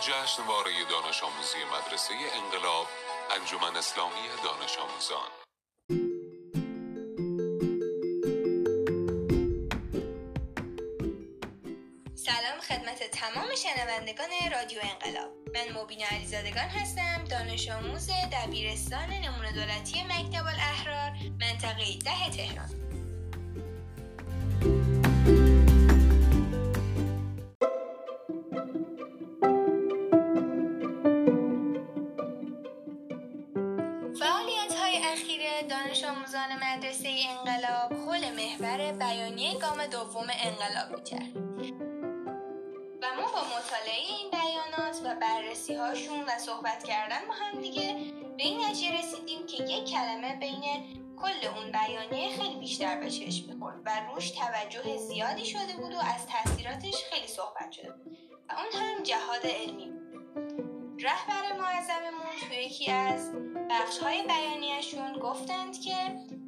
جشنواره دانش آموزی مدرسه انقلاب انجمن اسلامی دانش آموزان. سلام خدمت تمام شنوندگان رادیو انقلاب. من مبین علیزادگان هستم دانش آموز دبیرستان نمونه دولتی مکتب الاحرار منطقه ده تهران. اخیر دانش آموزان مدرسه انقلاب حول محور بیانیه گام دوم انقلاب می‌کرد و ما با مطالعه این بیانات و بررسی هاشون و صحبت کردن با هم دیگه به این نتیجه رسیدیم که یک کلمه بین کل اون بیانیه خیلی بیشتر به چشم می‌خورد و روش توجه زیادی شده بود و از تاثیراتش خیلی صحبت شده و اون هم جهاد علمی بود. رهبر معظممون توی یکی از بخش های بیانیهشون گفتند که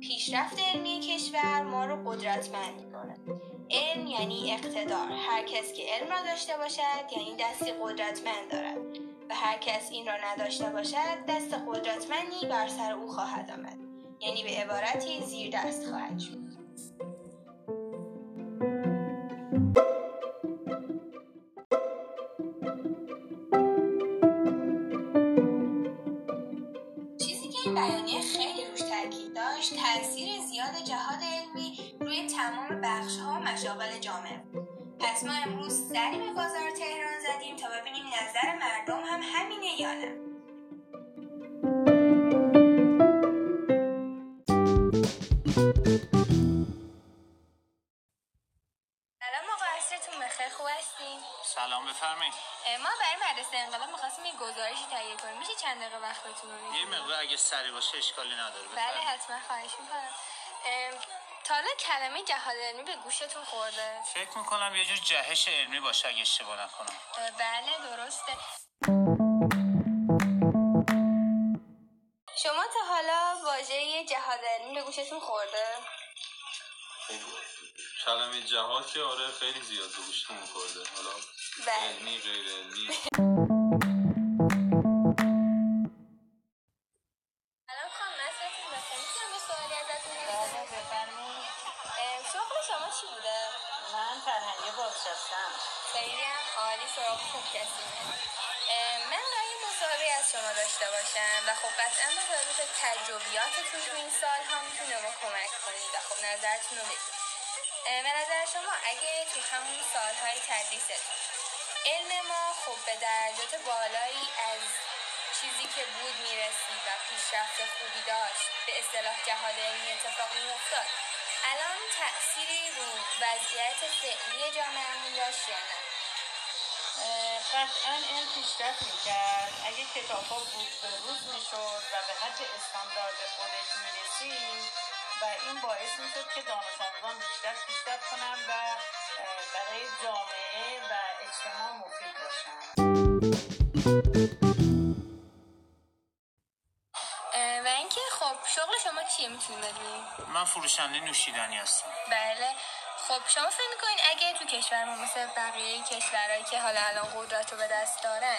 پیشرفت علمی کشور ما رو قدرتمند می‌کنه. علم یعنی اقتدار. هر کس که علم را داشته باشد یعنی دستی قدرتمند دارد. و هر کس این را نداشته باشد دست قدرتمندی بر سر او خواهد آمد. یعنی به عبارتی زیر دست خواهد شد. این بیانیه خیلی روش تاکید داشت تاثیر زیاد جهاد علمی روی تمام بخش ها و مشاغل جامعه. پس ما امروز سری به بازار تهران زدیم تا ببینیم نظر مردم هم همینه یا نه هستین؟ سلام بفرمایید. ما برای مدرسه انقلاب می‌خواستیم یه گزارشی تهیه کنیم. میشه چند دقیقه وقتتون رو یه بدید؟ مقدار اگه سری باشه اشکالی نداره. بله بفرمایید. حتما خواهش می‌کنم. تا حالا کلمه جهاد علمی به گوشتون خورده. فکر می‌کنم یه جور جهش علمی باشه اگه اشتباه نکنم. بله درسته. شما تا حالا واژه جهاد علمی به گوشتون خورده؟ کلمه جهاد که آره خیلی زیاد به گوشتون خورده حالا بله. علمی غیر علمی. بوده؟ من فرهنگی بازنشستم. خیلی هم عالی سراغ خوب کسی من مصاحبه از شما داشته باشم و خب قطعا به تجربیاتتون تو این سال هم می‌تونه ما کمک کنید و خب نظرتون رو بگید. به نظر شما اگه تو همون سالهای تدریستون علم ما خب به درجات بالایی از چیزی که بود می‌رسید و پیشرفت خوبی داشت به اصطلاح جهاد علمی اتفاق میافتاد الان تأثیری رو وضعیت فعلی جامعهمون داشت یا نه؟ قطعا علم پیشرفت می‌کرد. اگه کتاب ها بود به روز می‌شد و به حد استاندارد خودش می‌رسید. و این باعث می‌شد که دانش آموزان بیشتر پیشرفت کنن و برای جامعه و اجتماع مفید باشن. اه، و اینکه خب شغل شما چیه می‌تونی بدونی؟ من فروشنده نوشیدنی هستم. بله. خب شما فکر می‌کنین اگه تو کشورمون مثل بقیه کشورهایی که حالا الان قدرت رو به دست دارن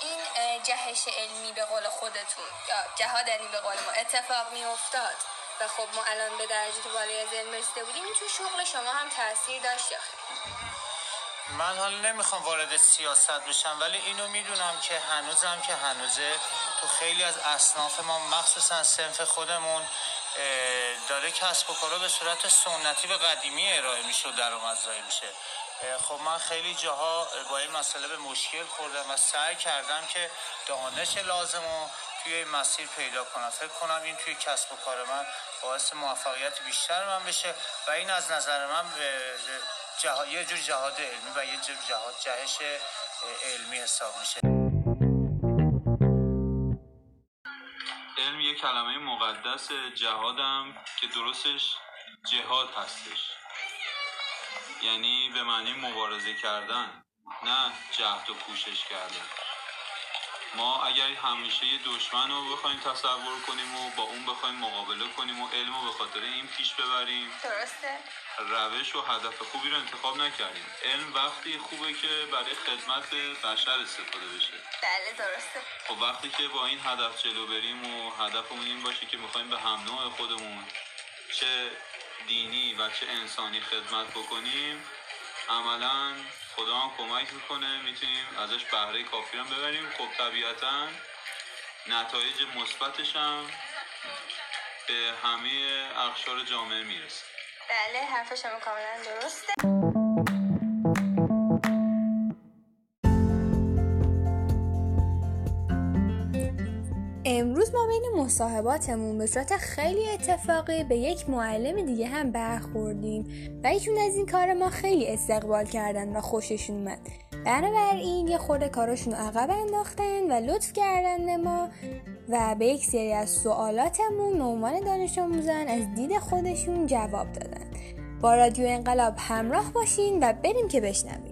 این جهش علمی به قول خودتون یا جهاد علمی به قول ما اتفاق میافتاد؟ و خب ما الان به درجه بالای از علم رسیده بودیم این تو شغل شما هم تاثیر داشت؟ من حالا نمی‌خوام وارد سیاست بشم ولی اینو می‌دونم که هنوزم که هنوزه تو خیلی از اصناف ما مخصوصا سنف خودمون داره کسب و کارا به صورت سنتی و قدیمی ارائه میشه و درآمدزایی میشه خب من خیلی جاها با این مسئله به مشکل خوردم و سعی کردم که دانش لازم رو توی این مسیر پیدا کنم. فکر کنم این توی کسب و کار من باعث موفقیت بیشتر من بشه و این از نظر من جها... یه جور جهاد علمی و یه جور جهاد جهش علمی حساب میشه. علم یه کلمه مقدس جهادم که درستش جهاد هستش. یعنی به معنی مبارزه کردن نه جهد و کوشش کردن. ما اگر همیشه یه دشمن رو بخوایم تصور کنیم و با اون بخوایم مقابله کنیم و علم رو به خاطر این پیش ببریم درسته. روش و هدف خوبی رو انتخاب نکردیم. علم وقتی خوبه که برای خدمت بشر استفاده بشه. بله درسته. خب وقتی که با این هدف جلو بریم و هدفمون این باشه که می‌خوایم به هم نوع خودمون چه دینی و چه انسانی خدمت بکنیم عملا خدا هم کمک می‌کنه. می‌تونیم ازش بهره کافی هم ببریم. خب طبیعتا نتایج مثبتش هم به همه اقشار جامعه می‌رسه. بله حرف شما کاملا درسته. امروز ما بین مصاحباتمون به صورت خیلی اتفاقی به یک معلم دیگه هم برخوردیم و ایشون از این کار ما خیلی استقبال کردن و خوششون اومد. بنابراین یه خورده کاراشون عقب انداختن و لطف کردن ما و به یک سری از سوالاتمون به عنوان دانش آموزان از دید خودشون جواب دادن. با رادیو انقلاب همراه باشین و بریم که بشنویم.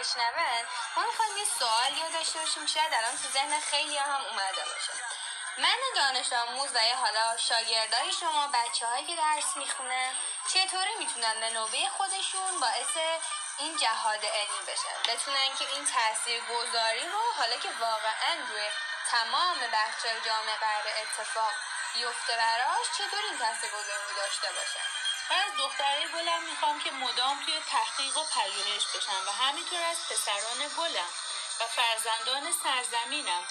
بشنون. ما می‌خوایم یه سوال یا داشته باشیم. شاید الان تو ذهن خیلی هم اومده باشه. من دانش آموز و حالا شاگردای شما بچه هایی که درس می‌خونن چطوری می‌تونن به نوبه خودشون باعث این جهاد علمی بشن؟ بتونن که این تأثیر گذاری رو حالا که واقعا روی تمام بخش جامعه قرار اتفاق بیفته براش چطور این تأثیر گذاری رو داشته باشن؟ من از دخترای گلم می‌خوام که مدام توی تحقیق و پژوهش بشن و همینطور از پسران گلم و فرزندان سرزمینم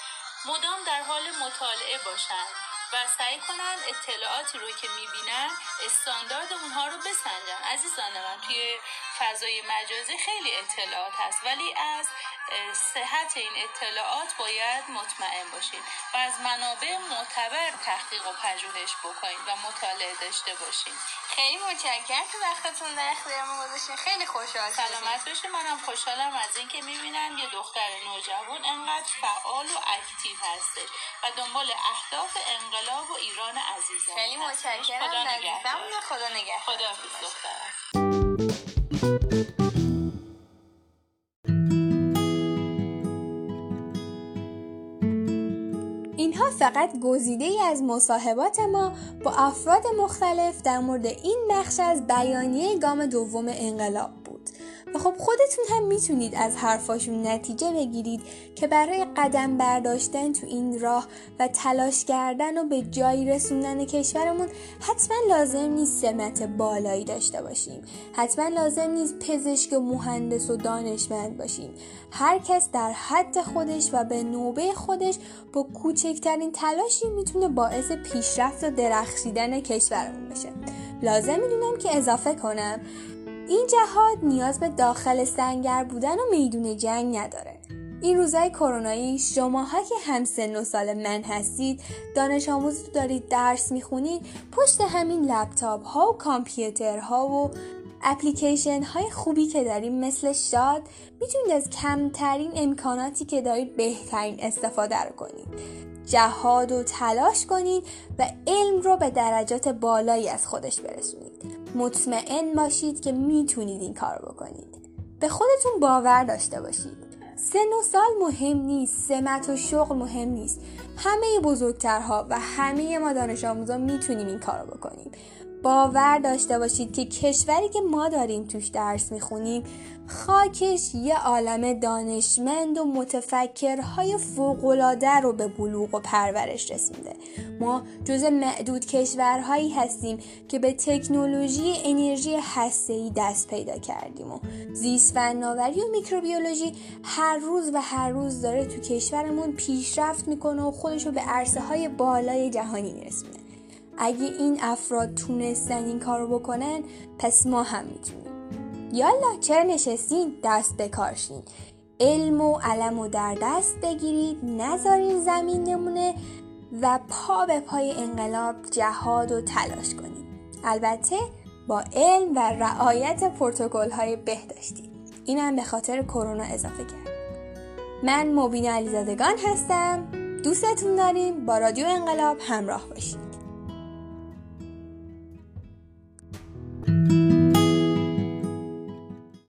مدام در حال مطالعه باشن و سعی کنن اطلاعاتی رو که می‌بینن استاندارد اونها رو بسنجن. عزیزان من توی فضای مجازی خیلی اطلاعات هست ولی از صحت این اطلاعات باید مطمئن باشین و از منابع معتبر تحقیق و پژوهش بکنید و مطالعه داشته باشین. خیلی متشکرم که وقتتون در اختیار ما گذاشتین. خیلی خوشحال سلامت باشین. منم خوشحالم از اینکه می‌بینم یه دختر نوجوان انقدر فعال و اکتیو هستش و دنبال اهداف انقلاب و ایران عزیزم خیلی متشکرم خدا نگهدار. خدا نگهدار. خدا حافظ دخترم. اینها فقط گزیده ای از مصاحبات ما با افراد مختلف در مورد این بخش از بیانیه گام دوم انقلاب. خب خودتون هم می‌تونید از حرفاشون نتیجه بگیرید که برای قدم برداشتن تو این راه و تلاش کردن و به جایی رسوندن کشورمون حتما لازم نیست سمت بالایی داشته باشیم. حتما لازم نیست پزشک و مهندس و دانشمند باشیم. هر کس در حد خودش و به نوبه خودش با کوچکترین تلاشی می‌تونه باعث پیشرفت و درخشیدن کشورمون بشه. لازم می‌دونم که اضافه کنم این جهاد نیاز به داخل سنگر بودن و میدون جنگ نداره. این روزای کرونایی شماها که هم سن و سال من هستید دانش آموز دارید درس می‌خونید پشت همین لپتاپ ها و کامپیوترها و اپلیکیشن های خوبی که داریم مثل شاد می‌تونید از کمترین امکاناتی که دارید بهترین استفاده رو کنید. جهاد و تلاش کنید و علم رو به درجات بالایی از خودش برسونید. مطمئن باشید که می‌تونید این کار بکنید. به خودتون باور داشته باشید. سن و سال مهم نیست سمت و شغل مهم نیست. همه بزرگترها و همه ما دانش آموزان می‌تونیم این کار رو بکنیم. باور داشته باشید که کشوری که ما داریم توش درس می‌خونیم خاکش یه عالم دانشمند و متفکرهای فوقالعاده رو به بلوغ و پرورش رسونده. ما جز معدود کشورهایی هستیم که به تکنولوژی انرژی هسته‌ای دست پیدا کردیم و زیست فناوری و میکروبیولوژی هر روز و هر روز داره تو کشورمون پیشرفت می‌کنه و خودش رو به عرصه های بالای جهانی میرسونه. اگه این افراد تونستن این کارو بکنن پس ما هم می‌تونیم. یالا چرا نشستین؟ دست بکارشین علم و علم و در دست بگیرید نذارین زمین نمونه و پا به پای انقلاب جهاد و تلاش کنید. البته با علم و رعایت پروتکل های بهداشتی. اینم به خاطر کرونا اضافه کرد. من مبین علیزادگان هستم. دوستتون داریم. با رادیو انقلاب همراه باشید.